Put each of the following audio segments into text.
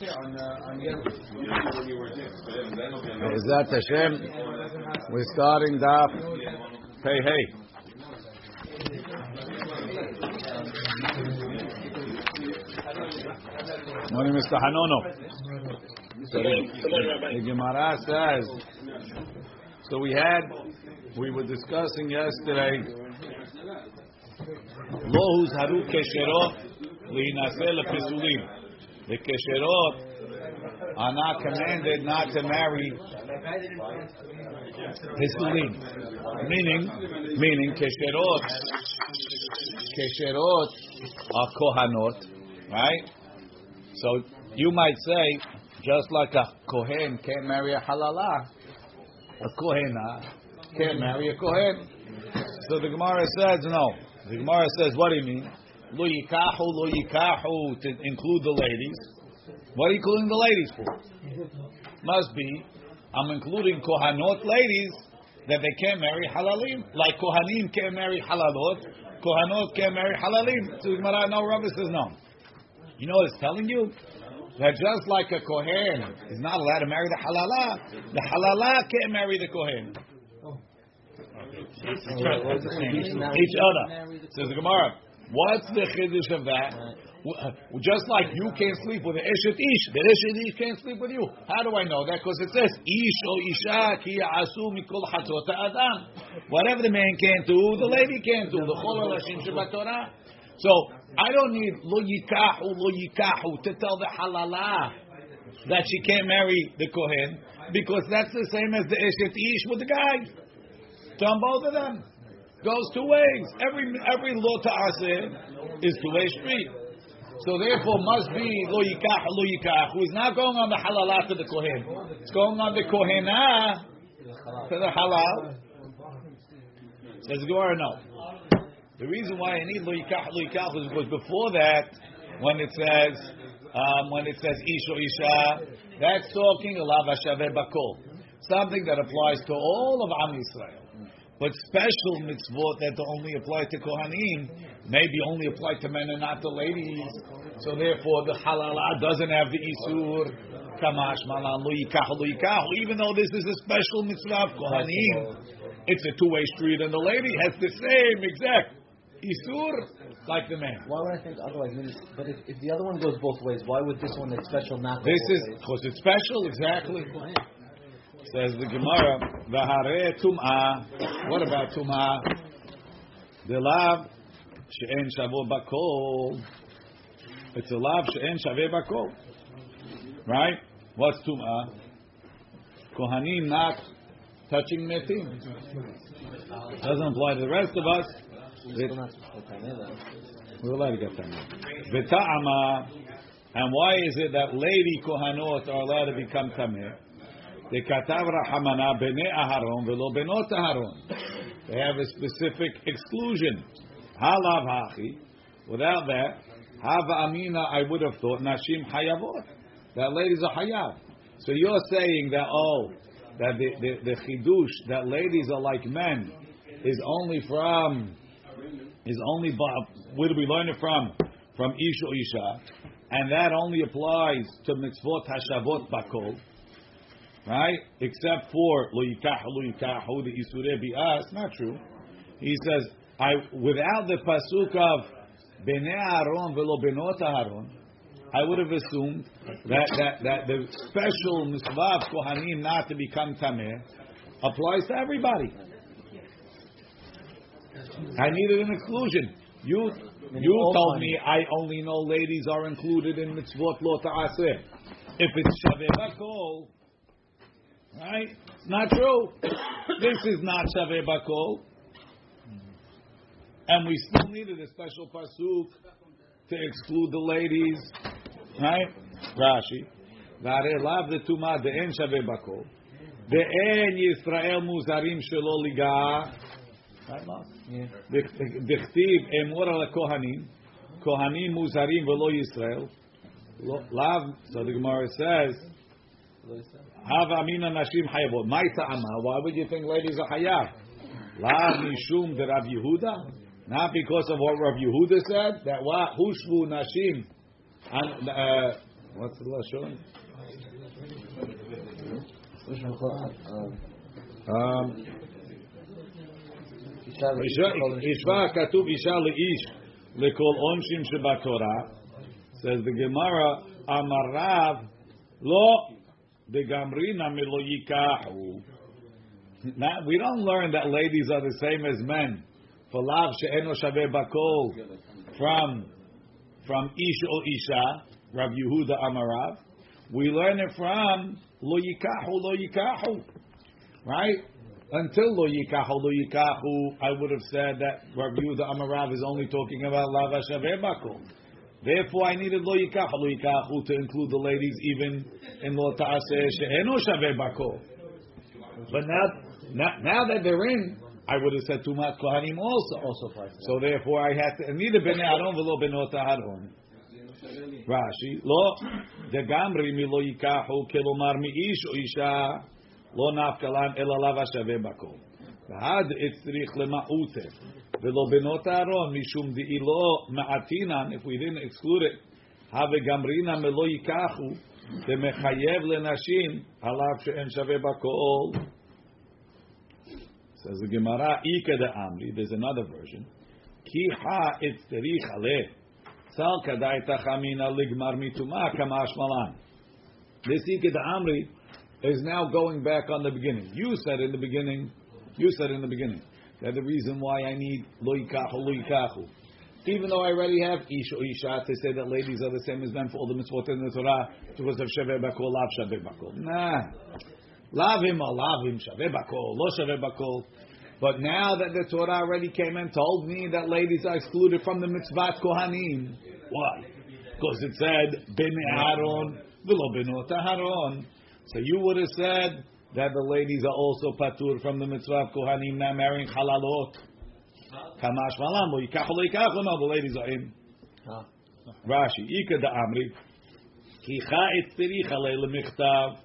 on that on Yom Hashem, we're starting Daf Hey Hey. Morning, Mr. Hanono. So the, the Gemara says, so we had, we were discussing yesterday, Lo huzharu keshero li'inaseh lepesulim. The kesherot are not commanded not to marry pesulim. Meaning, meaning kesherot, kesherot are kohanot, right? So you might say, just like a kohen can't marry a halala, a kohena can't marry a kohen. So the Gemara says no. The Gemara says, what do you mean? Lo yikahu, lo yikahu, to include the ladies. What are you including the ladies for? Must be, I'm including kohanot ladies that they can't marry halalim. Like kohanim can't marry halalot, kohanot can't marry halalim. So Gemara, no, Rabbi says no. You know what it's telling you? That just like a kohen is not allowed to marry the halala, the halala can't marry the kohen. Oh. Each other. Says the Gemara. What's the chiddush of that? Just like you can't sleep with an eshet ish, the eshet ish can't sleep with you. How do I know that? Because it says ish or isha ki asu mikol hatzot adam. Whatever the man can't do, the lady can't do. The chol lashim shabbat Torah. So I don't need lo yikahu lo yikahu to tell the halala that she can't marry the kohen because that's the same as the eshet ish with the guy. So on both of them goes two ways. Every every law to aseh is two way street. So therefore, must be lo yikach lo yikach, who is not going on the halal to the kohen. It's going on the kohena to the halal. Says Gemara, no. The reason why I need lo yikach lo yikach is because before that, when it says um, when it says ish or isha, that's talking alav bakol, something that applies to all of Am Yisrael. But special mitzvot that only apply to Kohanim maybe only apply to men and not to ladies. So therefore, the halala doesn't have the isur kamash malan lo yikach lo yikach. Even though this is a special mitzvah of Kohanim, it's a two-way street, and the lady has the same exact isur like the man. Why would I think otherwise? But if, if the other one goes both ways, why would this one that's special not go This both is because it's special, exactly. Says the Gemara, "V'harei tum'ah." What about tum'ah? The lav she'en shavo bakol. It's a lav she'en shaveh bakol. Right? What's tum'ah? Kohanim not touching metim. Doesn't apply to the rest of us. We're allowed to get. V'ta'ama. And why is it that lady kohanot are allowed to become tameh? The katav rahamana bene aharon velo benot aharon. They have a specific exclusion. Halav hachi. Without that, hava amina. I would have thought nashim hayavot. That ladies are hayav. So you're saying that oh, that the the, the chidush that ladies are like men is only from is only where do we learn it from? From Ish or Isha. And that only applies to mitzvot hashavot bakol. Right? Except for lo yikach lo yikahu the isure bi'as. Not true. He says, I without the pasuk of bnei Aaron velo benot Aaron, I would have assumed that, that, that the special mitzvah of Kohanim not to become tameh applies to everybody. I needed an exclusion. You you told me I only know ladies are included in mitzvot lo ta'aseh. If it's shaveh bakol, right? Not true. this is not shaveh bakol, and we still needed a special pasuk to exclude the ladies, right? Rashi, v'arei lav the tuma de'en shaveh bakol, de'en Yisrael muzarim shelo liga. Right, Mark? Yeah. דכתיב אמור על הכהנים, כהנים מוזרים ולא ישראל. לא- לאו, so the Gemara says, Hava amina nashim chayavot. Ma'ita ama. Why would you think ladies are hayav? La mishum de Rav Yehuda. Not because of what Rav Yehuda said. That what hushvu nashim. And uh, what's the last one? Um, Ishva katuv isha leish lekol onshim shebatora. Says the Gemara, Amarav lo now we don't learn that ladies are the same as men. From from ish o isha, Rav Yehuda Amarav. We learn it from lo yikahu lo yikahu, right? Until lo yikahu lo yikahu, I would have said that Rav Yehuda Amarav is only talking about lav shaveh bakol. Therefore, I needed lo yikahu lo yikahu to include the ladies even in lo ta'aseh she'eno shaveh bakol. But now now, now that they're in, I would have said Tumat Kohanim also. Also five. So therefore, I had to neither ben Aaron v'lo benot Aaron. Rashi lo degamri mi lo yikahu kelomar mi ish o isha lo nafkalan ela lav hashave bakol. ועד הצריך למעוטה ולא בנות אהרון משום דאי לא מעטינן, if we didn't exclude it, הווה גמרינן מלא ייקחו, זה לנשים עליו שאין שווה בכל. Says the Gemara, Ika de Amri. There's another version. Ki ha itzterich ale. Tzal kadai tachamina ligmar mituma kamash malan. This Ika de Amri is now going back on the beginning. You said in the beginning, you said in the beginning, that the reason why I need lo yikachu, lo yikachu. Even though I already have ish or isha to say that ladies are the same as men for all the mitzvot in the Torah because of shaveh bakol, lav shaveh bakol. Nah. Lavim or lavim, shaveh bakol, lo bakol. But now that the Torah already came and told me that ladies are excluded from the mitzvah kohanim, why? Because it said ben Aaron, v'lo benot Aaron. So you would have said that the ladies are also patur from the mitzvah of kohanim now marrying halalot. Kamash malam, lo yikachu lo yikachu, no, the ladies are in. Ah. Rashi, Ika da Amri, Kicha etzirich alei lemichtav.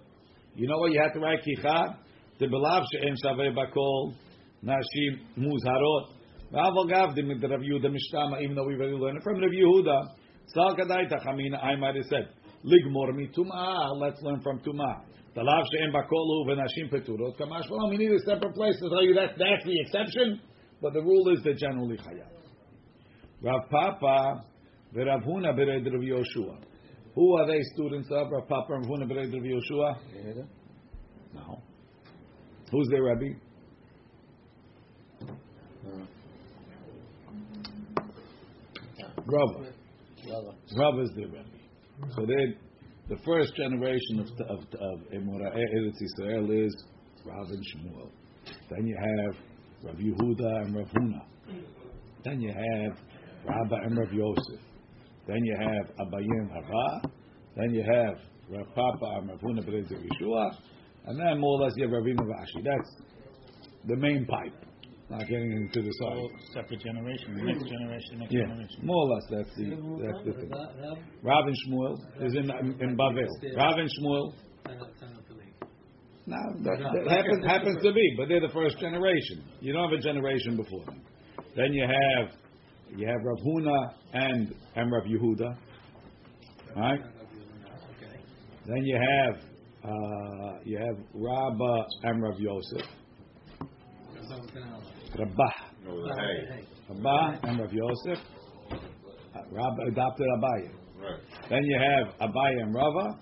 You know what you have to write kicha? The belav she'en shaveh bakol nashim muzharot. V'aval gavdim mit Rav Yehuda mishtama, even though we've already learned it from Rav Yehuda. Tzal kadaita chamina, I might have said, ligmor mituma, let's learn from tuma. Belav she'en bakol hu v'nashim peturot, kamash v'lam, we need a separate place to tell you that that's the exception, but the rule is that generally chayav. Rav Papa, v'Rav Huna bered Rav Yoshua. Who are they students of? Rav Papa and Huna Berei Rav Yoshua? No. Who's their Rebbe? Uh, Rava. Rava is their Rebbe. So they, the first generation of of, of Eretz is Rav and Shmuel. Then you have Rav Yehuda and Rav Huna. Then you have Rabba and Rav Yosef. Then you have Abayim Hava. Then you have Rav Papa and Rav Huna Yeshua. And then more or less you have Ravina Rashi. That's the main pipe. Not getting into the side. Separate generation, next generation, next Yeah, generation. more or less that's the that's the thing. Rav and Shmuel is in in Bavel. Rav and Shmuel. Now that, that happens happens to be, but they're the first generation. You don't have a generation before them. Then you have you have Rav Huna and and Rav Yehuda, right? Then you have uh, you have Rabba and Rav Yosef, Rabbah, No, with a hay. Rabbah and Rav Yosef. Rabba adopted Abaye. Right. Then you have Abaye and Rava.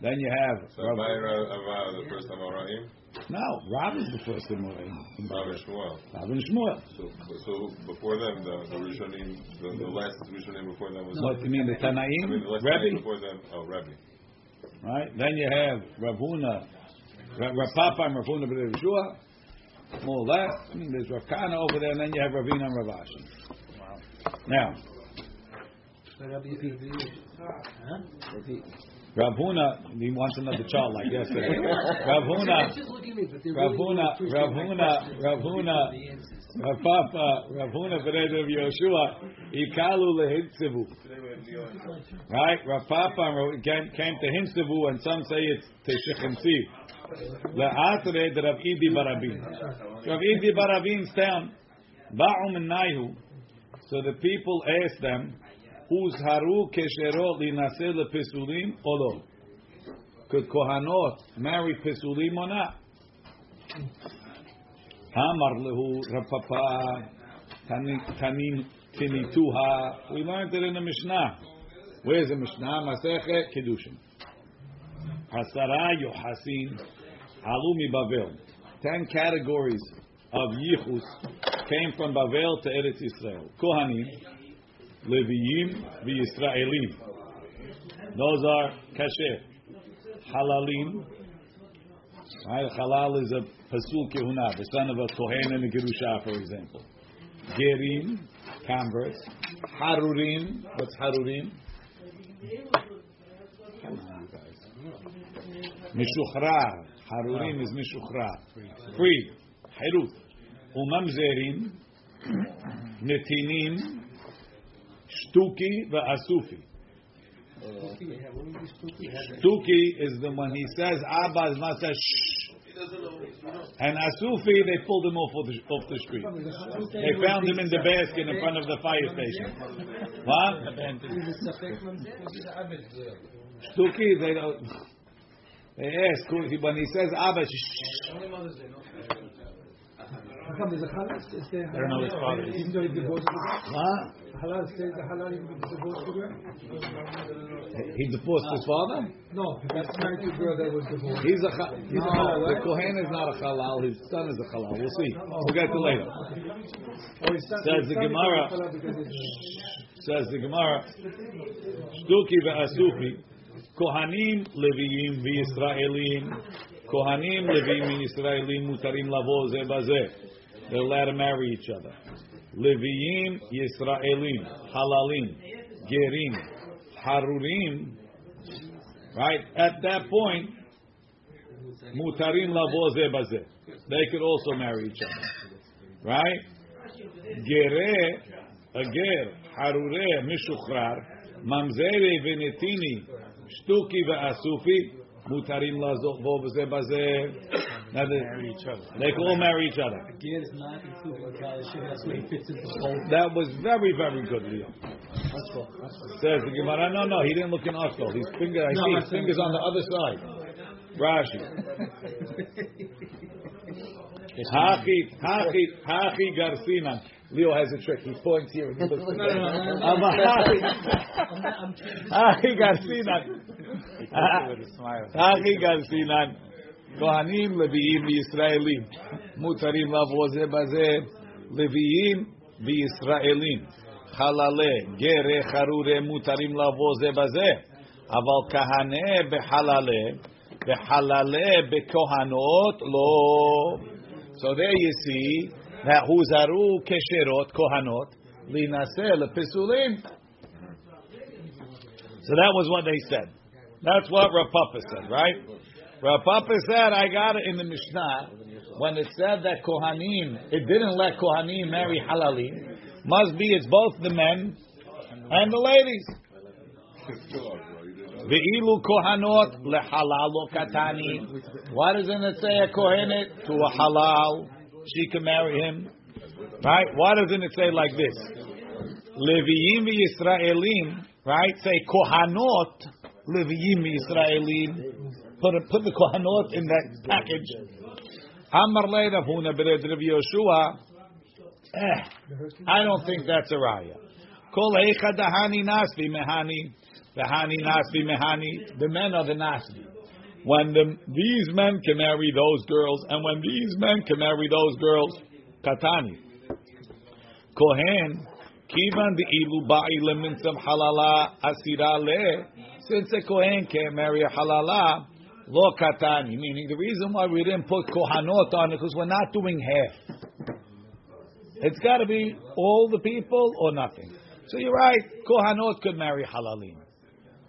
Then you have So Rav- Abayra Ava, the first Amoraim, no, Rav is the first in Moraim. Rav and Shmuel. Rav and Shmuel. So, so before them, the, the Rishonim, the, the last Rishonim before them was. What you mean the Tanaim? I mean, the last Rebbe, before them, oh, Rebbe. right? Then you have Rav Huna, Rav Rav Papa and Rav Huna B'nai Yeshua. More or less. I mean, there's Rav Kana over there, and then you have Ravina and Rav Ashi. Now, Rav Huna, he wants another child like yesterday. Rav Huna, Rav Huna, Rav Huna, Rav Huna, Rav Papa, Rav Huna B'nai Rav Yoshua, Ikalu lehitzivu. Right? Rav Papa came, came to Himsivu, and some say it's Teshechensi. The Le'atre that Rav Idi bar Avin. Rav Idi bar Avin's town. Ba'u min So the people asked them, "Who's Uzharu keshero linase lepesulim olo. Could Kohanot marry Pesulim or not? Hamar lehu Rav Papa Tanin Tinituha. We learned it in the Mishnah. Where's the Mishnah? Masechet Kedushin. Hasara Yohasin. Alumi Bavel. Ten categories of yichus came from Bavel to Eretz Israel. Kohanim, Leviyim, v'Yisraelim. Those are kasher. Halalim. Right? Halal is a pasul kehuna, the son of a kohen and a gerusha, for example. Gerim, converts. Harurim. What's harurim? Mishuchrar. Harurim is mishuchrar. Free. Hirut. Umamzerim. Netinim. Shtuki ve'asufi. Shtuki is the when he says Abba is not says shh. And Asufi, they pulled him off of the, off the street. They found him in the basket in front of the fire station. What? Shtuki, they don't. They ask when he says ah, Abba, shh. How come there's a halal? Is there I don't know his father. Even though he divorced her? What? Halal stays the halal even if he divorced her? He divorced his father? No, he got married to a girl that was divorced. He's a cha- he's a No, halal. The? Kohen is not a halal. His son is a halal. We'll see. Oh. We'll get to later. Oh, his son- Says the Gemara. halal because it's- Says the Gemara, Shtuki ve'asufi, Kohanim Leviyim v'Yisraelim, Kohanim Leviyim v'Yisraelim mutarim lavo ze bazeh. They're allowed to marry each other. Leviyim Yisraelim, Halalim, Gerim, Harurim. Right at that point, mutarim lavo ze bazeh. They could also marry each other. Right? Gereh, a ger, harure, mishuchrar, mamzere venetini, shtuki ve'asufi, mutarim lazo v'ze bazeh. Now Marry the- each other. They can all marry each other. Gear is not included. That's where he fits into the whole. That was very, very good, Leo. Says the Gemara. No, no, he didn't look in Oslo. His finger, I see his fingers on the other side. Rashi. Hachi, Hachi, Hachi Garcinan. Leo has a trick. He points here and he looks. No, no, no, no. I'm a Hachi. Hachi Garcinan. With a smile. Hachi Garcinan. Kohanim Leviim Yisraelim. Mutarim lavo ze baze. Leviim וישראלים. חללי, גרה, חרורה, מותרים לבוא זה בזה. אבל כהנה בחללי, בחללי בכהנות לא. So there you see Huzaru kesherot kohanot linaseh lepisulim. So that was what they said. That's what Rav Papa said, right? Rav Papa said, I got it in the Mishnah when it said that Kohanim, it didn't let Kohanim marry Halalim. Must be it's both the men and the ladies. Ve'ilu kohanot lehalalo katani. Why doesn't it say a Kohanim to a halal? She can marry him, right? Why doesn't it say like this? Leviim v'Yisraelim, right? Say kohanot leviim v'Yisraelim. Put put the kohanot in that package. Amar Huna b'Red Rav Yoshua. Eh, I don't think that's a raya. Kol eicha dahani nasvi mehani, dahani nasvi mehani. The men are the nasvi. When the, these men can marry those girls, and when these men can marry those girls, katani. Kohen, kivan the ilu ba'ile minsam halala asira le. Since a kohen can't marry a halala, lo katani. Meaning the reason why we didn't put kohanot on it because we're not doing half. It's got to be all the people or nothing. So you're right. Kohanot could marry halalim.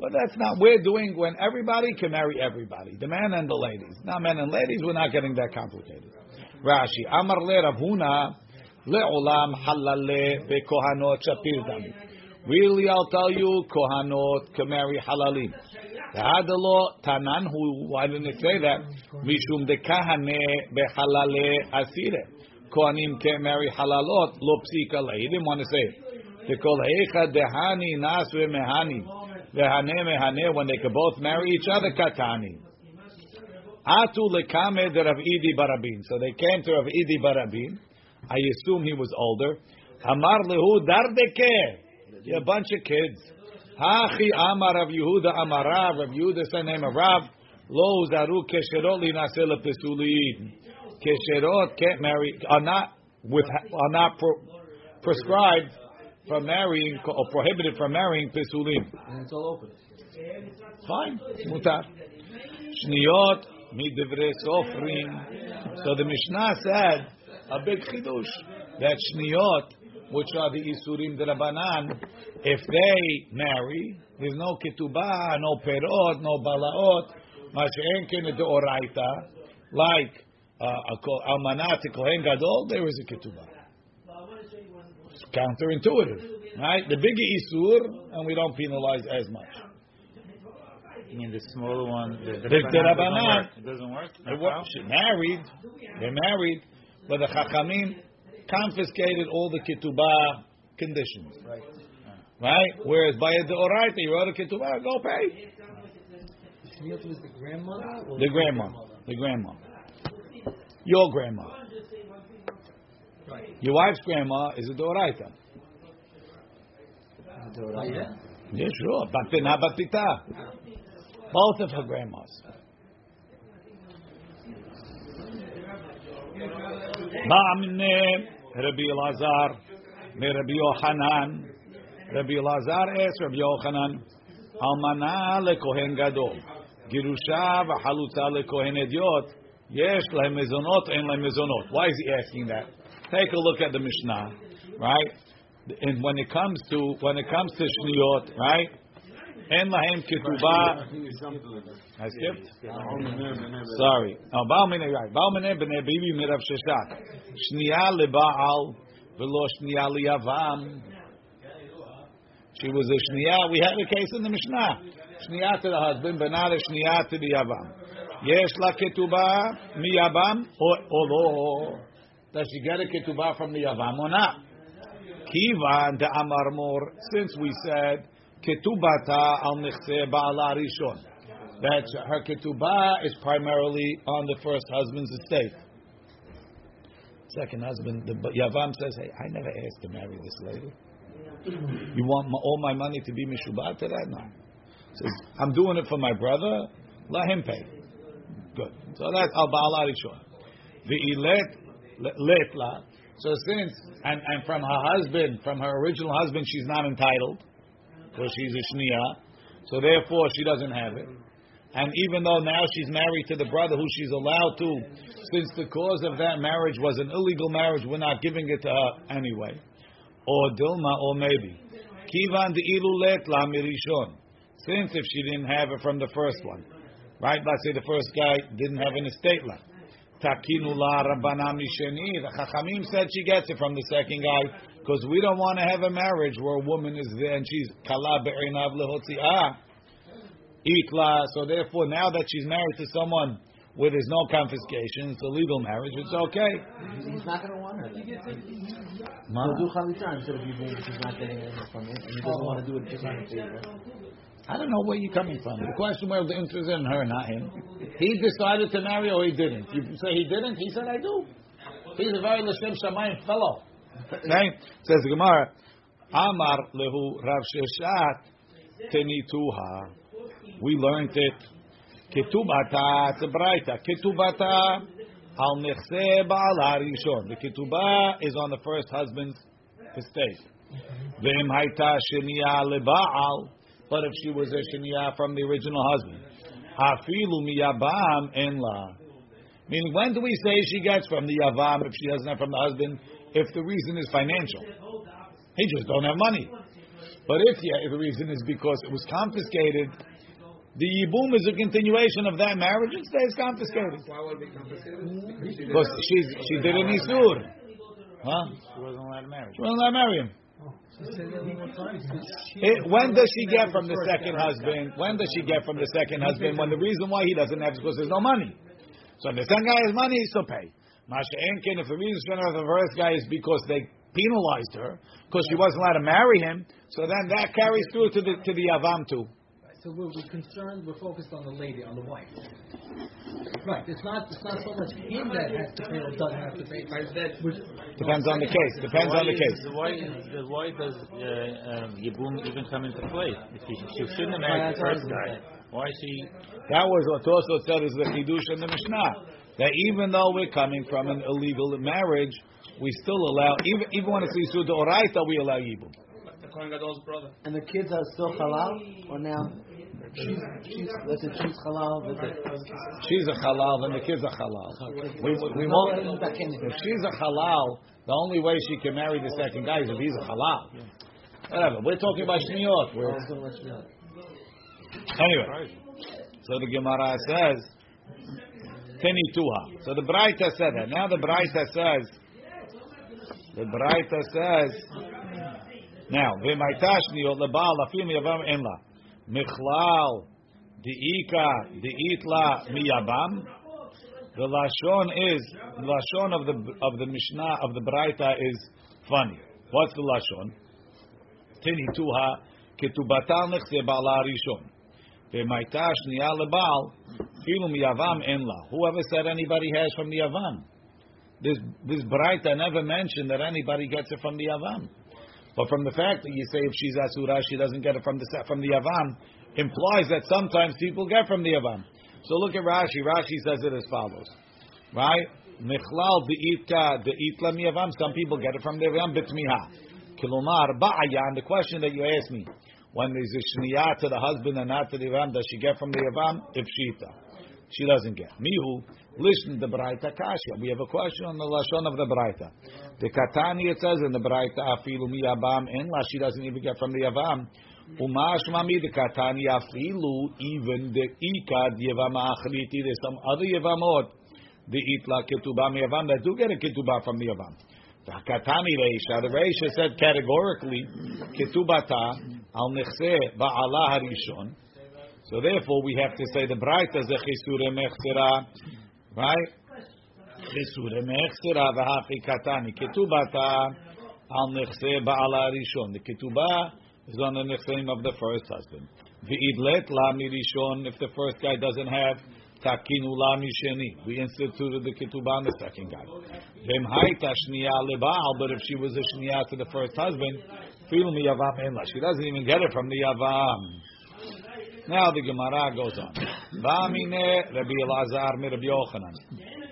But that's not, we're doing when everybody can marry everybody. The men and the ladies. Not men and ladies, we're not getting that complicated. Rashi. Amar le Ravuna le'olam halale bekohanot shapir dami. Really, I'll tell you, kohanot can marry halalim. Hadalo tananhu, why didn't it say that? Mishum de kahane behalale asire. Kohanim can't marry halalot, lo psika. He didn't want to say it. They call Eicha Dehani Nasre Mehani. Vehane Mehane, when they could both marry each other, Katani. Atu lekame de Rav Idi bar Avin. So they came to Rav Idi bar Avin. I assume he was older. Amar lehu dardeke. A bunch of kids. Hachi Amar Rav Yehuda Amarav. Rav Yehuda said name of Rav. Lo zaru kesherot linaseh lepesulin. Kesherot can't marry are not with are not pro, prescribed from marrying or prohibited from marrying pesulim. And it's all open. Fine, mutar. Shniyot midivre sofrim. So the Mishnah said a big chidush that shniyot, which are the isurim derabanan, if they marry, there's no ketubah, no perot, no balaot, masheenken de oraita, like uh, almanat kohen gadol, there is a ketubah. It's counterintuitive, right? The bigger isur, and we don't penalize as much. I mean, the smaller one, the, the, The- the doesn't Rabbanan- It doesn't work. They were she married. They married, but the Chachamim confiscated all the ketubah conditions. Right. Right? Whereas by the Oraita, you wrote a ketubah, go pay. The grandmother? The grandma. The grandma. Your grandma. Your wife's grandma is a Doraita. Oh, yeah? Sure. Batina Batita. Both of her grandmas. Ma'amne Rabbi Elazar, me Rabbi Yochanan. Rabbi Elazar asked Rabbi Yochanan, Almana lekohen gadol, girusha v'halutza lekohen ediot, yesh lehem mezonot, en lehem mezonot. Why is he asking that? Take a look at the Mishnah, right? And when it comes to when it comes to shniyot, right? En lahem ketubah. I skipped. Sorry. Oh, Balmine, right. Balmine b'nei bibi mirav sheshat. Shniya lebaal v'lo shniya liyavam. She was a shniya. We had a case in the Mishnah. Shniya to the husband, but not a shniya to the yavam. Yes, la ketubah miyavam or or. Does she get a ketubah from the yavam or not? Kivan de amar mor. Since we said ketubata al nechse ba'ala rishon that her ketubah is primarily on the first husband's estate. Second husband, the Yavam says, "Hey, I never asked to marry this lady. You want my, all my money to be mishubat to that? No." Says, "I'm doing it for my brother. Let him pay." Good. So that's al ba'ala rishon. Ve'ilet letla. So since and and from her husband, from her original husband, she's not entitled because she's a shniya. So therefore, she doesn't have it. And even though now she's married to the brother who she's allowed to, since the cause of that marriage was an illegal marriage, we're not giving it to her anyway. Or Dilma, or maybe. Kivan let la mirishon. Since if she didn't have it from the first one, right? Let's say the first guy didn't have an estate left. Takinu la rabbana misheni. The Chachamim said she gets it from the second guy because we don't want to have a marriage where a woman is there and she's kala be'inav lehotzi'ah. Itla. So therefore, now that she's married to someone where there's no confiscation, it's a legal marriage. It's okay. He's not going to want her. then. He'll do chalitza instead of even if he's not getting anything from it, and he doesn't want to do it just in favor. I don't know where you're coming from. The question was the interest in her, not him. He decided to marry or he didn't. You say he didn't. He said I do. He's a very l'shem shamayim fellow. Okay? Says the Gemara, Amar lehu Rav Sheshet tenituha. We learned it. Ketubata, it's a braita. Ketubata al nechse baal harishon. The ketubah is on the first husband's estate. Ve'im haita sheniya lebaal. But if she was a sheniya from the original husband, afilu miyabam en la. Meaning, when do we say she gets from the yavam if she doesn't have from the husband? If the reason is financial, he just don't have money. But if yeah, if the reason is because it was confiscated, the yibum is a continuation of that marriage. and stays confiscated Why would it be confiscated? Because she did because she's she did an isur. Huh? She wasn't allowed to marry. She will not marry him. It, when does she get from the second husband? When does she get from the second husband? When the reason why he doesn't have is because there's no money. So if the second guy has money, he's to pay. Masha Enkin, if the reason for the first guy is because they penalized her because she wasn't allowed to marry him. So then that carries through to the to the Yavam too. So we're, we're concerned. We're focused on the lady, on the wife. Right. It's not. It's not so much him that has to pay or doesn't have to pay. But that we're, Depends on the case. Depends on the case. Why, is- why does uh, um, Yibum even come into play? If she, she shouldn't have married the first guy. Why is she? That was what also said is the chidush in the Mishnah. That even though we're coming from an illegal marriage, we still allow even even when it's isur oraita, we allow yibum. And the kids are still halal, or now? That's it, she's halal, that's it. She's a halal and the kids are halal. We, we, won't. If she's a halal, the only way she can marry the second guy is if he's a halal. Whatever. We're talking about shniyot. We're, anyway, so the Gemara says. So the Braita said that. Now the Braita says, the Braita says, now, v'maita shniyot lebal afim yavam en la. Michlal diika diitla miyabam. The lashon is the lashon of the of the Mishnah of the Braita is funny. What's the lashon? Tini tuha ketubatal nechse bala rishon. V'maita shniya lebal filu miyavam en la. Whoever said anybody has from the yavam. This this Braita never mentioned that anybody gets it from the yavam. But from the fact that you say if she's asura, she doesn't get it from the from the yavam, implies that sometimes people get from the yavam. So look at Rashi. Rashi says it as follows, right? Michlal de'itka de'itla miyavam. Some people get it from the yavam bitmiha. Kilomar. And the question that you asked me, when there's a shniyah to the husband and not to the yavam, does she get from the yavam? If shita, she doesn't get. Mihu. Listen, to the Braita Kasha. We have a question on the lashon of the Braita. The Katani it says in the Braita afilu mi yavam en la. She doesn't even get from the yavam. Umash mami the Katani afilu even the ikad yavam achriti. There's some other yavamot the itla ketubah yavam that do get a ketubah from the yavam. The Katani Reisha, the Reisha said categorically ketubata al nechse ba'ala harishon. So therefore, we have to say the Braita is a chisure mechsera, right? Chisure mechsera v'hachi katani ketubata al nechse ba'ala rishon. The ketubah is on the nechseim of the first husband. V'idlet la mirishon. If the first guy doesn't have takinu la misheni, we instituted the ketubah on the second guy. V'em haita shniya leba'al. But if she was a shniya to the first husband, mi yavam en la. She doesn't even get it from the yavam. Now the Gemara goes on. V'amine Rabbi Elazar mi Rabbi Yochanan.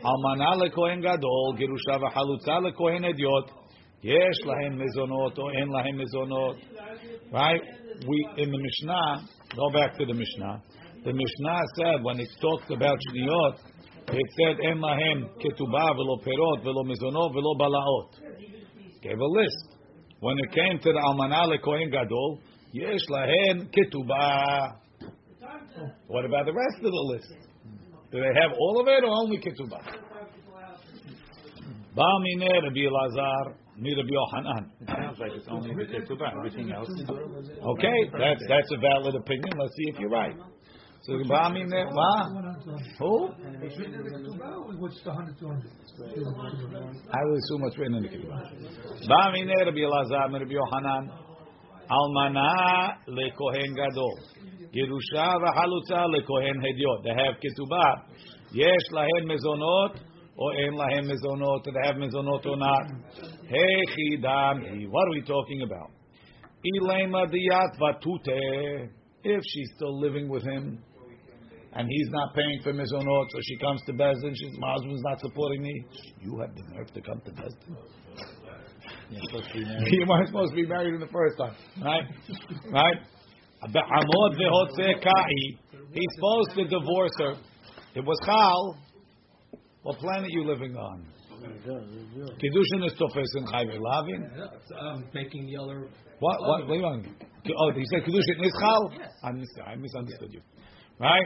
Almana lekohen gadol, gerusha v'halutza lekohen ediot. Yesh lahem mezonot or en lahem mezonot. Right? We in the Mishnah. Go back to the Mishnah. The Mishnah said when it talked about shniyot, it said en lahem ketubah velo perot velo mezonot velo balaot. Gave a list. When it came to the almana lekohen gadol, yesh lahem ketubah. What about the rest of the list? Do they have all of it or only ketubah? Ba'mine Rabbi Lazar, mi Rabbi Yohanan. It sounds like it's only the ketubah. Everything else. Okay, that's that's a valid opinion. Let's see if you're right. So Ba'mine, ma, who? What's the hundred two hundred? I would assume what's written in the ketubah. Ba'mine Rabbi Elazar, Rabbi Yohanan, almana lekohen gadol. Gerusha v'halutza lekohen hediot. They have ketubah. Lahem mezonot or en lahem mezonot. Do they have mezonot or not? Hechidam. What are we talking about? Ilema diyat vatute. If she's still living with him and he's not paying for mezonot, so she comes to Bezdin, she's my husband's not supporting me. You have the nerve to come to Bezdin. you weren't supposed to be married in the first time, right? Right? Amod vehotze kai. He's supposed to divorce her. It was Chal. What planet are you living on? Kiddushin is tofes in Chayve Lavin. Um, making the other. What? What? What do you want? Oh, he said Kiddushin is Chal. I I misunderstood you. Right?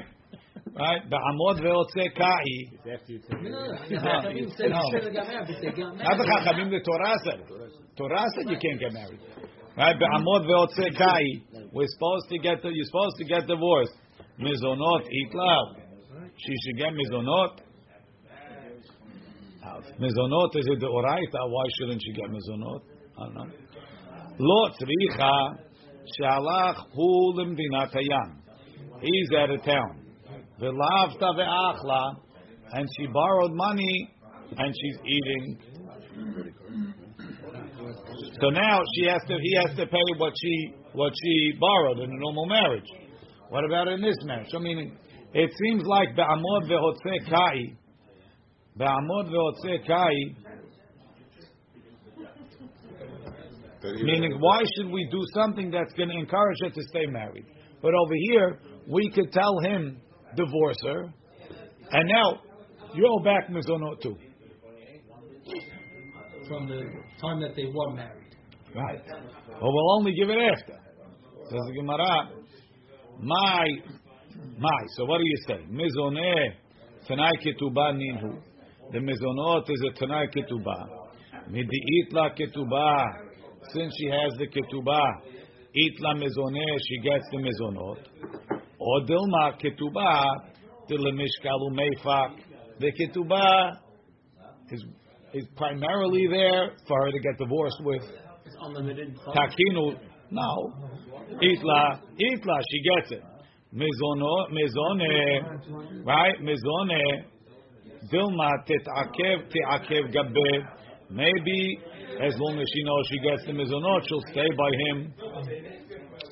Right? Ba'amod ve'otze kai. After you take No, no, no. it. I mean, say No. they got married, but they got Not the married. Chachamim, the Torah said. Torah said you can't get married. Right? Be'amod ve'otze kai. We're supposed to get, the, you're supposed to get divorced. Mizonot itlav. She should get mizonot. Mizonot is it the oraita? Why shouldn't she get mizonot? I don't know. Lo tzricha shalach hu limdinat hayam. He's out of town. Ve'lavta ve'achla, and she borrowed money, and she's eating. So now she has to. He has to pay what she what she borrowed in a normal marriage. What about in this marriage? So meaning, it seems like be'amod ve'hotze kai, be'amod ve'hotze kai. Meaning, why should we do something that's going to encourage her to stay married? But over here, we could tell him, divorce her, and now you owe back mizonot too. From the time that they were married. Right. But we'll only give it after. Says the Gemara, my, my. So what do you say? Mizoneh, tanai ketubah ninhu. The mizonot is a tanai ketubah. Midi'it la ketubah. Since she has the ketubah, itla mizoneh, she gets the mizonot. Or dilma ketubah, dilemishkalu meifak. The ketubah is is primarily there for her to get divorced with. It's unlimited. Takinu, no. Itla, itla, she gets it. Mizono, mizone, right? Mizone, Dilma tetakev teakev gabe. Maybe as long as she knows she gets the mizonot, she'll stay by him.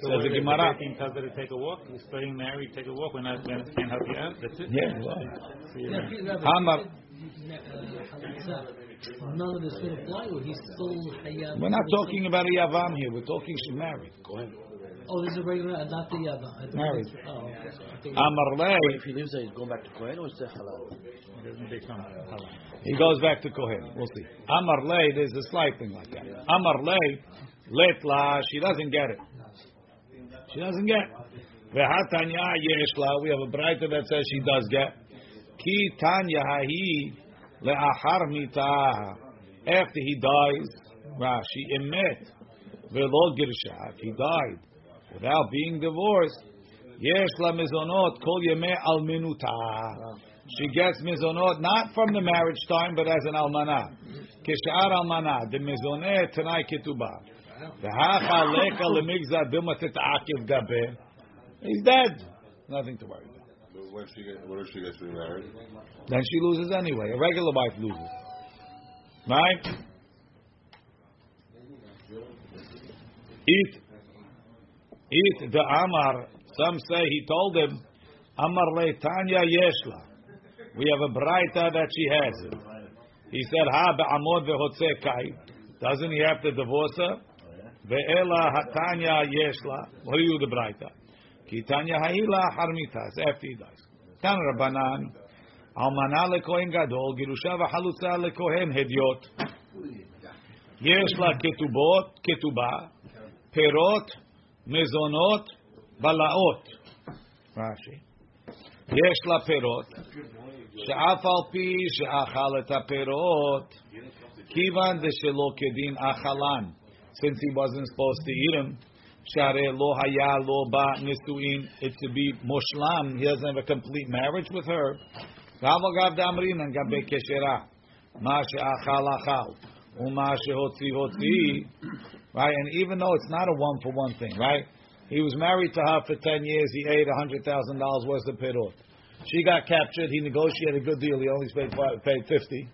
So Says the Gemara. Taking Tazar to take a walk. He's getting married. Take a walk. We're not. We can't help you out. That's it. Yeah, well. Yeah, you have Hamar. None of this would apply. Or he's still hayab. We're not talking about a yavam here. We're talking she's married. Go ahead. Oh, this is a regular, uh, not the yava. I thought Married. it's- Oh, okay. I think- Amar lei, If he lives there, he's going back to Kohen or is it halal? It doesn't become halal. he goes back to Kohen. We'll see. Amar lei, there's a slight thing like that. Amar lei, letla, she doesn't get it. She doesn't get. Vehatanya yeshla, we have a brighter that says she does get. Ki tanya hahi le'achar mitah. After he dies, Rashi emet velo girsha. He died without being divorced, yeshla mizonot kol yemei alminutah. She gets mizonot not from the marriage time, but as an almana. Kishar almana, the mizoneh tanai ketubah. He's dead. Nothing to worry when she get, what if she gets remarried? Then she loses anyway. A regular wife loses. Right? Eat. Eat the Amar. Some say he told him, Amar le Tanya Yeshla. We have a Braita that she has it. He said, Ha be'amod ve'hotze kai. Doesn't he have to divorce her? Oh, Ve'ela hatanya yeshla. What are you the Braita? Ki tanya ha'ila harmitas. After he dies. Tan Rabbanan. Almana lekohen gadol. Girusha v'halutza lekohen hediot. יש לה כתובות, כתובה, פירות, מזונות, בלעות. רש"י. יש לה פירות, שאף על פי שאכל את הפירות, כיוון דשלא כדין אכלן, since he wasn't supposed to eat them, Share lo haya lo ba nisuin. It's to be moshlam. He doesn't have a complete marriage with her. Damrin and gabe keshera. Ma she'achal achal. Uma shehotzi hotzi. Right? And even though it's not a one for one thing, right? He was married to her for 10 years. He ate $100,000 worth of pirot. She got captured. He negotiated a good deal. He only paid, paid 50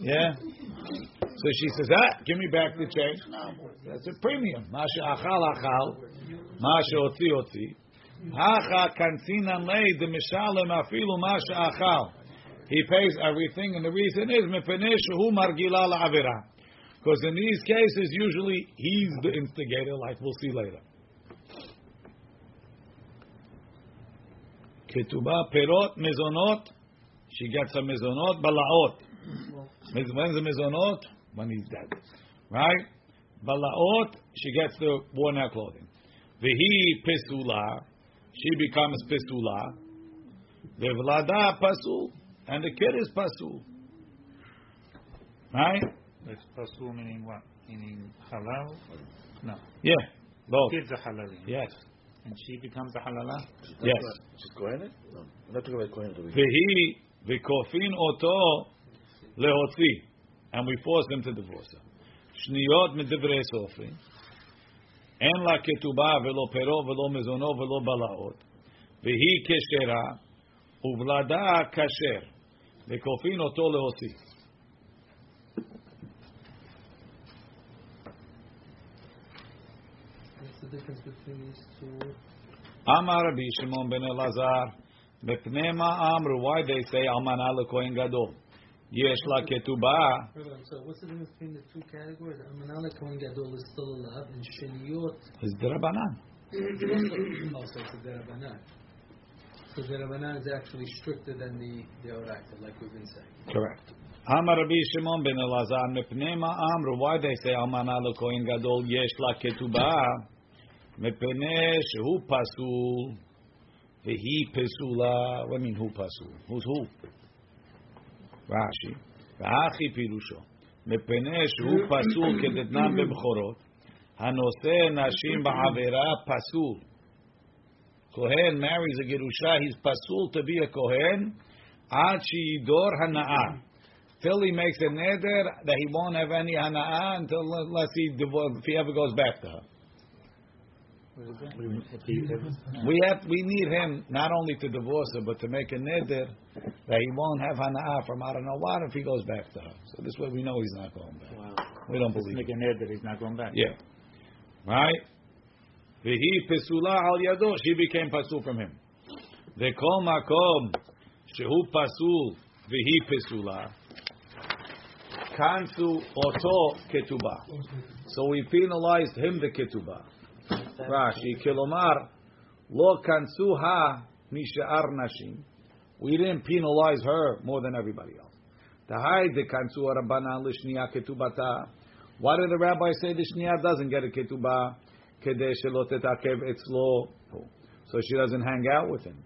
yeah. So she says, "Ah, give me back the change." No, that's a premium. Masha achal achal, masha hotzi hotzi. Hacha kansinan lei de mishalem afilu masha achal. He pays everything, and the reason is hu margila la'avira. Because in these cases, usually he's the instigator, like we'll see later. Ketubah perot mezonot. She gets a mezonot balaot. When's the mezonot? When he's dead, right? Balaot. She gets the worn out clothing. Vehi pesula. She becomes pesula. Vevlada pasul and the kid is pasul. Right? It's pasul meaning what? Meaning halal? No. Yeah, both. Kids are halal. Yes, And she becomes a halala? yes. She's Kohenet? No. I'm not talking about Kohenet over here. Vehi v'kofin oto lehotzi, and we force them to divorce her. Shniyot medivrei sofri, en la ketuba velo pero velo mezono velo balaot, vehi keshera, uvlada kasher, vekofin oto lehotzi. What's the difference between these two? Amar Rabbi Shimon ben Elazar, Mepnema Amru, why they say Almanah Kohen Gadol? Yesh la ketubah. So what's the difference between the two categories? Amanala Kohen Gadol is still alive, and Sheniot is derabanan. Also, it's a derabanan. Oh, so derabanan is actually stricter than the the like we've been saying. Correct. Amar Rabbi Shimon ben Elazar mepnei ma'amru. Why they say amanala Kohen Gadol yesh la ketubah? mepenesh shehu pasul. Vehi pesula. What mean who pasul? Who's who? רש"י, והכי פירושו, מפני שהוא פסול כדתנן בבכורות, הנושא נשים בעבירה פסול. כהן marries a gerusha, he's pasul to be a kohen, עד שידור הנאה. Till he makes a neder that he won't have any hana'ah until unless he divorce, if he ever goes back to her. We have we need him not only to divorce her, but to make a neder that he won't have hana'ah from I don't know what if he goes back to her. So this way we know he's not going back. Wow. We don't Just believe make it. a that he's not going back. Yeah. Right? V'hi pesula al yado. She became pasul from him. V'kol makom shehu pasul v'hi pesula. Kansu oto ketubah. So we penalized him the ketubah. Rashi kilomar lo kansu ha mishar nashim. We didn't penalize her more than everybody else. Tahai de kansu rabbanan lishniya ketubata. Why did the rabbi say the shniya doesn't get a ketubah? Kedei shelo tetakev etzlo. So she doesn't hang out with him.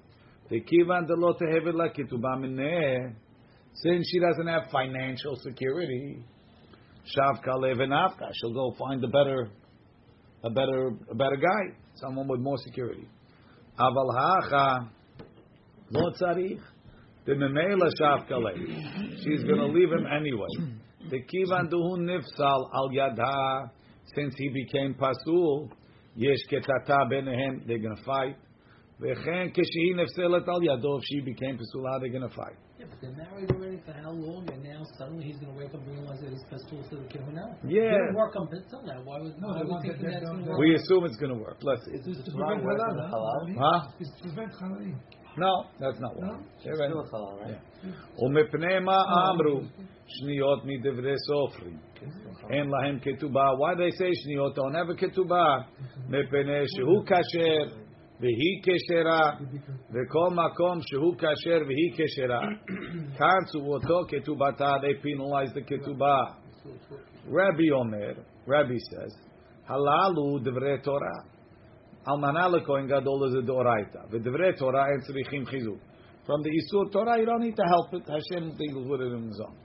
The kivan de lo tehevet la ketubah mineh. Since she doesn't have financial security, shavka levenavka, she'll go find a better, a better, a better guy, someone with more security. Aval hacha lo tzarich. The memela shavka. She's going to leave him anyway. The kivan duhu nifsal al yadha. Since he became pasul, yesh ketata benehem. They're going to fight. If she became they're going to fight. Yeah, but they're married already for how long? And now suddenly he's going to wake up and realize that he's pasul to the Kehuna. Yeah. It didn't work on until now. Why would No, why they would want think that- that's that- going to that- work? We assume it's going to work. Let's see. It's to prevent halal, huh? Huh? It's to prevent halal. No, that's not one. No? ומפני מה אמרו שניות מדברי סופרים אין להם כתובה why they say שניות don't have a כתובה מפני שהוא כשר והיא כשרה וכל מקום שהוא כשר והיא כשרה כאן צורתו כתובתה they penalize the כתובה רבי אומר רבי says הללו דברי תורה אלמנה לכהן גדול זה דאורייתא ודברי תורה אין צריכים חיזוק from the Isur Torah, you don't need to help it. Hashem deals with it in his own.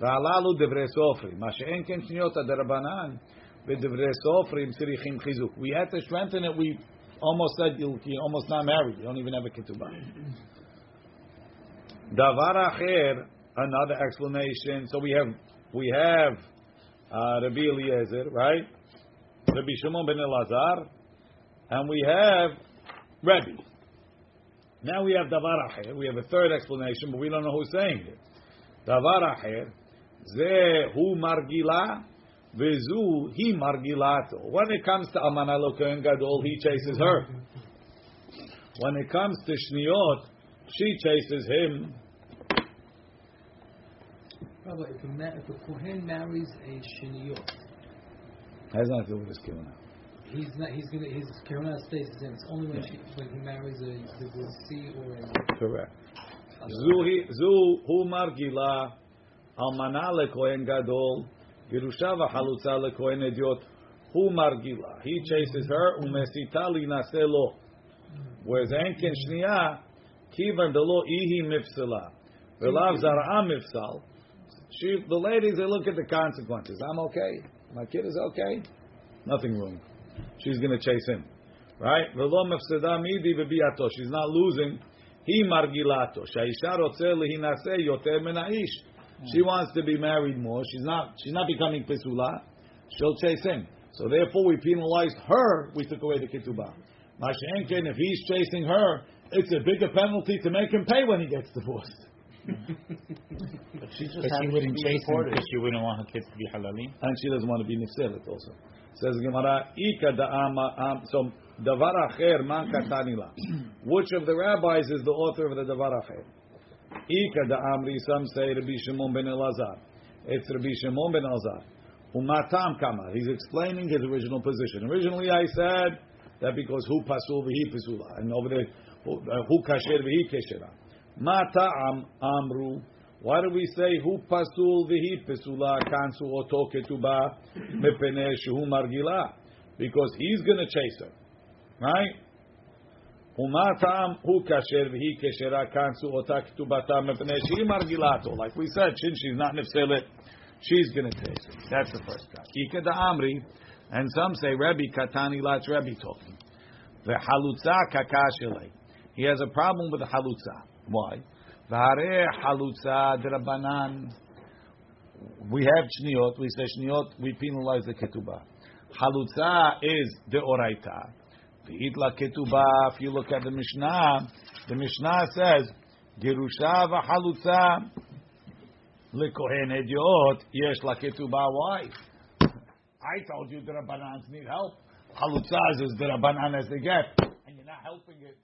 והללו דברי סופרים, מה שאין כן שניות הדרבנן, ודברי סופרים צריכים חיזוק. We had to strengthen it, we almost said you, you're almost not married. You don't even have a ketubah. Davar acher, another explanation. So we have we have uh, Rabbi Eliezer, right? Rabbi Shimon ben Elazar, and we have Rabbi. Now we have davar acher. We have a third explanation, but we don't know who's saying it. Davar acher, ze hu margila vezu he margilato. When it comes to Amana Kohen Gadol, he chases her. When it comes to Shniot, she chases him. Rabbi, if a, ma- if a Kohen marries a Shiniyot, Has nothing to do with this killing. he's not. He's gonna. His Kehuna stays the same. It's only when she when he marries a divorcee or a. Correct. Zu hu margila, almana lekohen gadol, Yerusha v'chalutza lekohen ediot, hu margila. He chases her, umesita linase lo. Whereas enken shniya, kivan delo ihi mifsala. Velav zar'a mifsal. She, the ladies, they look at the consequences. I'm okay. My kid is okay. Nothing wrong. She's going to chase him. Right? Velo mefseda midi v'biato. She's not losing. He margilato. Shaisha rotze lehinase yoter menaish. Mm. She wants to be married more. She's not. She's not becoming pesula. she'll chase him. So therefore, we penalized her. We took away the ketubah. Mashenken, if he's chasing her, it's a bigger penalty to make him pay when he gets divorced. but she just But she wouldn't chase him because she wouldn't want her kids to be halali. And she doesn't want to be nifselet also. Says Gemara, Ika da'am, so davar acher man katanila. Which of the rabbis is the author of the davar acher? Ika da'amri, some say Rabbi Shimon ben Elazar. It's Rabbi Shimon ben Elazar. Umatam kamar. He's explaining his original position. Originally I said that because who pasul v'hi pasula. And over there, who uh, kasher v'hi keshera. Mata'am amru. Why do we say who pasul v'hi pesula kansu oto ketuba mepene shehu margila? Because he's going to chase her, right? Like we said, since she's not nefselet, she's going to chase her. That's the first. Ika da amri, and some say Rebbe katani lats Rebbe talking. The halutza kakashele. He has a problem with the halutza. Why? V'hareh halutza drabanan. We have shniot. We say shniot. We penalize the ketubah. Halutza is the oraita. If you look at the Mishnah, the Mishnah says gerusha v'halutza lekohen ediot yesh la ketubah. Why? I told you the rabbanans need help. Halutza is the rabbanan as they get, and you're not helping it.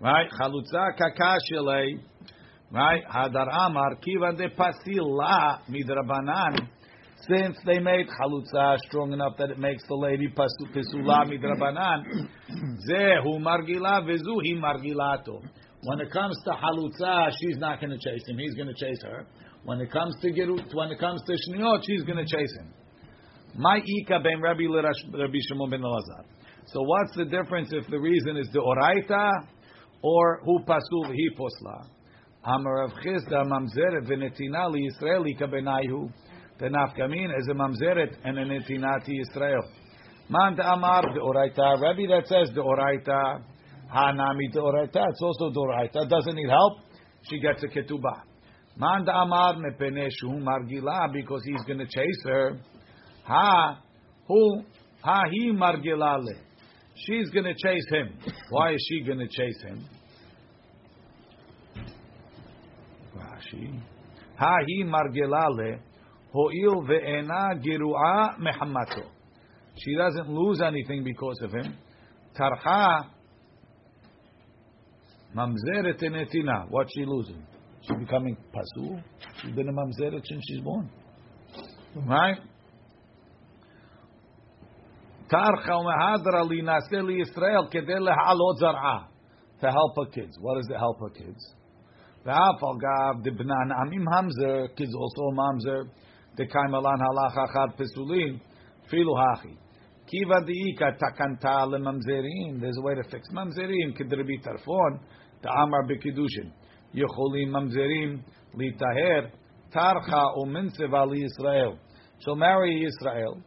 Right? Chalutza kakashele. Right? Hadar Amar kiva de pasila midrabanan. Since they made chalutza strong enough that it makes the lady pasu pesula midrabanan, zehu margila vezuhi margilato. When it comes to halutza, she's not going to chase him; he's going to chase her. When it comes to gerut, when it comes to shniot, she's going to chase him. My ika ben Rabbi Rabbi Shimon ben Elazar. So what's the difference if the reason is the oraita or hu pasul v'hi posla? Amar Rav mamzeret v'netina li Yisrael ika benayhu. The nafkamin is a mamzeret and a netina to Yisrael. Man amar the oraita. Rabbi that says the oraita. Hanami the oraita. It's also the oraita. Doesn't need help. She gets a ketubah. Man amar mepene shu margila because he's going to chase her. Ha, who, ha he margilale. She's going to chase him. Why is she going to chase him? Rashi. Ha he margilale. She doesn't lose anything because of him. Tarha mamzeret enetina. What's she losing? She's becoming pasul. She's been a mamzeret since she's born. Right? Tarcha umehadra li naseh li Yisrael kedei lehalot. To help her kids. What does it help her kids? Kids also mamzer. There's a way to fix mamzerim. Kedrebi tarfon. Ta'amar bekidushin. Yecholim mamzerim litaher. Tarcha uminseva li Yisrael. She'll marry Israel.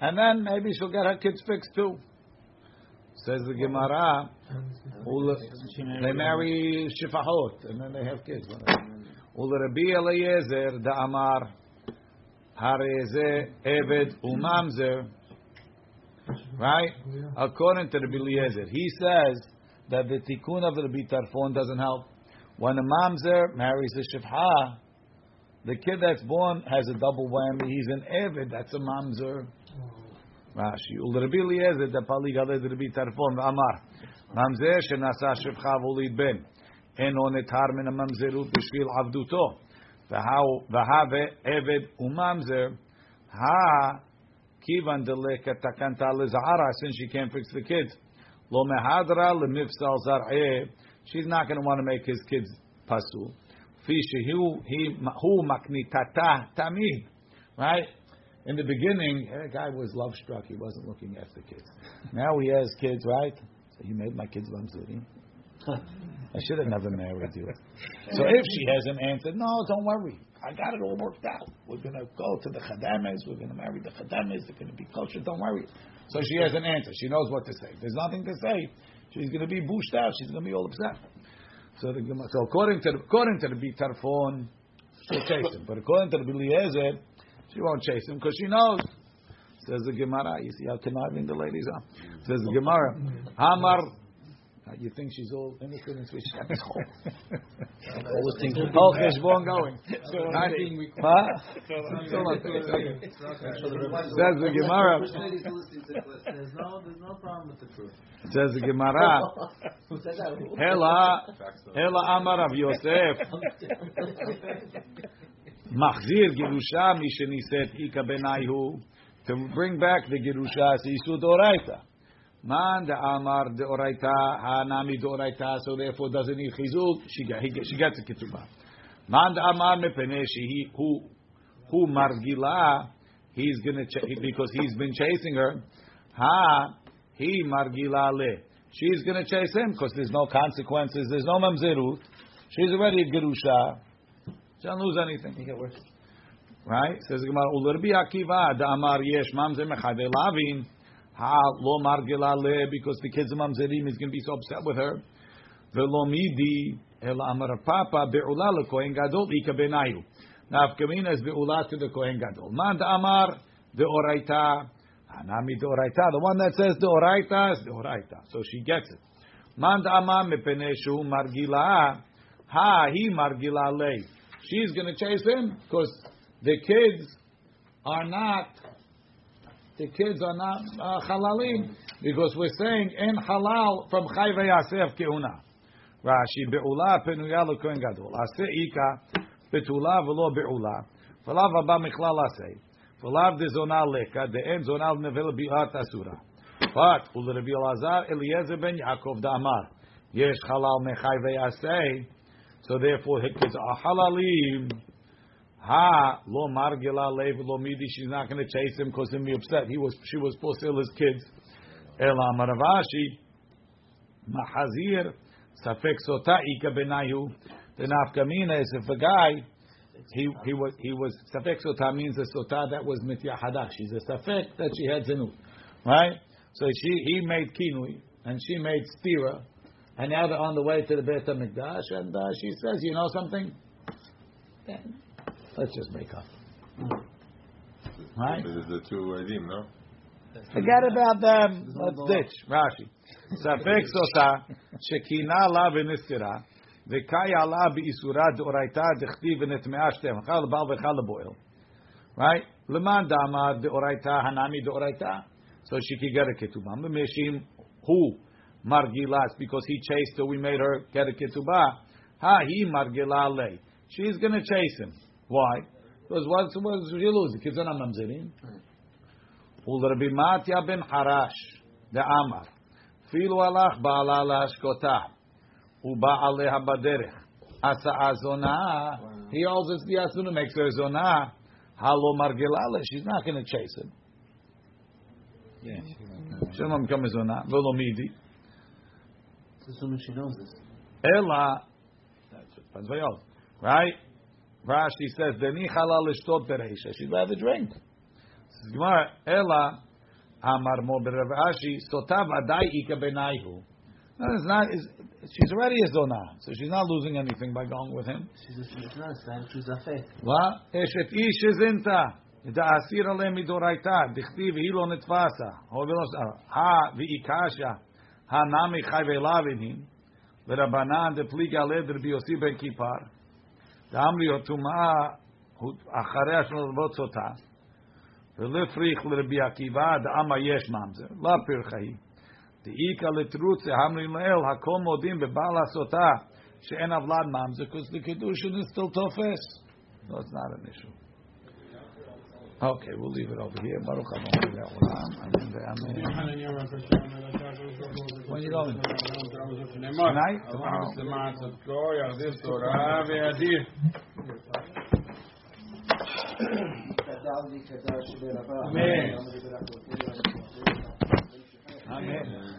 And then maybe she'll get her kids fixed too. Says the Gemara, they marry shifahot and then they have kids. Hareze Eved Umamzer. Right? According to Rabbi Eliezer, he says that the tikkun of the Rabbi Tarfon doesn't help. When a mamzer marries a shifha, the kid that's born has a double whammy. He's an Eved, that's a mamzer. Rashi. Ul Rabbi Eliezer da Pali Galed Rabbi Tarfon Amar. Mamzer shenasa shivcha v'olid ben. Eno netar min mamzerut b'shvil avduto. V'have eved umamzer. Ha kivan deleka takanta lezara since she can't fix the kids. Lo mehadra lemifsal zar'eh. She's not going to want to make his kids pasul. Hu maknitata tamid. Right? In the beginning, eh, the guy was love struck. He wasn't looking after kids. Now he has kids, right? So he made my kids mamzerim. I should have never married you. So if she has an answer, no, don't worry. I got it all worked out. We're going to go to the chadames. We're going to marry the chadames. They're going to be kosher. Don't worry. So she has an answer. She knows what to say. There's nothing to say. She's going to be booshed out. She's going to be all upset. So, the, so according to the, according to the Bitarfon, she'll chase him. But according to the Eliezer, She won't chase him because she knows. Says the Gemara. You see how conniving the ladies are. Says the Gemara. Hamar. Uh, you think she's all innocent and sweet? She's whole. Whole cheshbon going. Huh? Says the Gemara. There's no, there's no problem with the truth. Says the Gemara. Who said that? Who? Hela, Hela Amar of Yosef. Machzir Gerusha Misheniset Ika Benaihu. To bring back the Gerusha Sisu Doraita. Man the Amar the Oraita Hanami the Oraita. So therefore doesn't need Chizuk. She got he, she gets a ketubah. Man the Amar Mepene Shehi who who Margila. He's gonna ch- because he's been chasing her. Ha he Margila le. She's gonna chase him because there's no consequences. There's no mamzerut. She's already a gerusha. She doesn't lose anything. You get worse. Right? Says Gemara, Ulurbi Akiva, da Amar Yesh, Mamzer Mechade Lavin, Ha lo Margela Le, because the kids of Mamzerim is going to be so upset with her. Velo Midi, El Amar Papa, Be'ula Le Kohen Gadol, Ika Benayu. Now, Kamina is Be'ula to the Kohen Gadol. Man Amar, De Oraita, Hanami De Oraita, the one that says De Oraita is De Oraita. So she gets it. Man da Amar Mepene Shu Margila, Ha he Margila Le. She's going to chase him because the kids are not the kids are not uh, halalim because we're saying in halal from chayve yasef keuna. Rashi beula penuya lekohen gadol. Ase ika betula velo beula. V'lav haba michlal ase. V'lav de zonal leka de en zonal nevel bi'at asura. But ulerebi Elazar Eliezer ben Yaakov damar yesh halal mechayve yaseh. So therefore, his kids are halalim. Ha lo margela lev lo midi. She's not going to chase him because he'll be upset. He was she was supposed his kids. Ela maravashi mahazir safek sota ika benayu. The nafkamina is if a guy he he was he was safek sota means a sota that was mityahada. She's a safek that she had zinut, right? So she he made kinui and she made stira, and now they're on the way to the Beit Hamikdash, and uh, she says, you know something? Let's just make up. Right? This is the two Edim, no? Forget about them. Let's ditch. Rashi. Safek sota shekina la v'nisira v'kaya la b'isura d'oraita d'chti v'netmea shtem chal bal v'chal boil. Right? Leman damar d'oraita hanami d'oraita. So she can get a ketubah. Memeshim who margilas because he chased her. We made her get a ketubah. Ha he margila lei. She's gonna chase him. Why? Because what's what you lose? The kids are not mamzerim. Hmm. Ul Rabbi Matya ben Harash, the Amar. Filu alach ba'ala la'ashkota. u'ba'ale baderech. Asa azona. He also the asuna makes her zona. Halo margelale. She's not going to chase him. Yeah. She's not coming zona. Velo midi. Assuming she knows this. Ella. That's what. Right? Rashi says, דניחא לה לשתות ברישה, she'd rather drink. Says Gemara, Ela Amar Mo Beravashi Sotav Adai Ika Benaihu. No, it's not. It's, she's already a zona, so she's not losing anything by going with him. She's a, she's not a fan, she's a fake. What? Eshet ish izinta. דאסיר עליהם מדורייתא, דכתיב היא לא נתפסה, הא ואיקשיה, הנמי חי ולאווינים, ורבנן דפליגה לד רבי יוסי בן כיפר, טעם להיות טומאה אחרי השנות רבות סוטה, ולא פריך לרבי עקיבא, דעמה יש ממזר, לא פרחאי. דאיכא לתרוצה, המרים לאל, הכל מודים בבעל הסוטה, שאין אבלד ממזר, כוס לקידוש שנסטל תופס. לא זנר הנשום. Okay, we'll leave it over here. Baruch Amen. When are you going? Tonight? Tomorrow? Amen. Amen.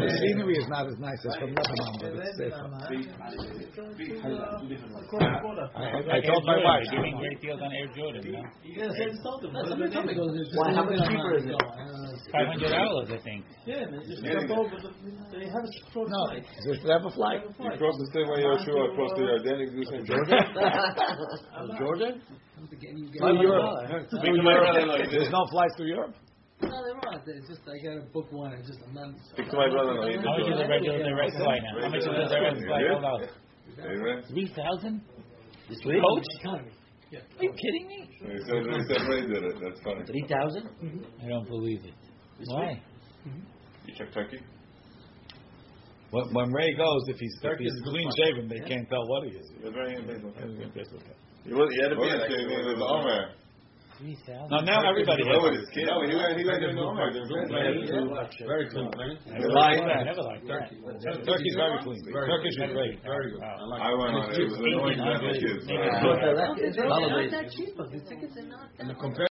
The scenery is not as nice as from Lebanon, but it's safer. I told my wife, they're great deals on Air Jordan. No? No, somebody told me it goes, it's just Why, how much cheaper is it? uh, Five hundred dollars, I think. Yeah, man, just Yeah. over the. They have a short No, flight. just have a flight. You cross the same way Yoshua across the Yarden, you do the Jordan. Jordan? I'm thinking you Five get- hundred dollars. Speak to my brother, no, he There's no flights to Europe. No, they're not. It's just I gotta book one. It's just I'm not. Speak to my brother, no, he How much is the regular direct flight now? How much is the direct flight? Hold on. Three thousand? This week? Coach? Economy. Are you kidding me? He said, he said Ray did it. That's funny. Three thousand? Mm-hmm. I don't believe it. Why? Mm-hmm. You check Turkey? When, when Ray goes, if he's, if he's clean shaven, they can't tell what he is. He was very amazing. That's okay. He was, he had to be in the Omer. Three thousand? No, now everybody He has with his kid. No, he went, he went in the Very clean, man. They lie in I that. never liked that. Turkey's very clean. Turkish is great. Very good. I like went on it. It was annoying to have kids. It's not that- it's They're not holidays. that cheap, the tickets are not that. And the compare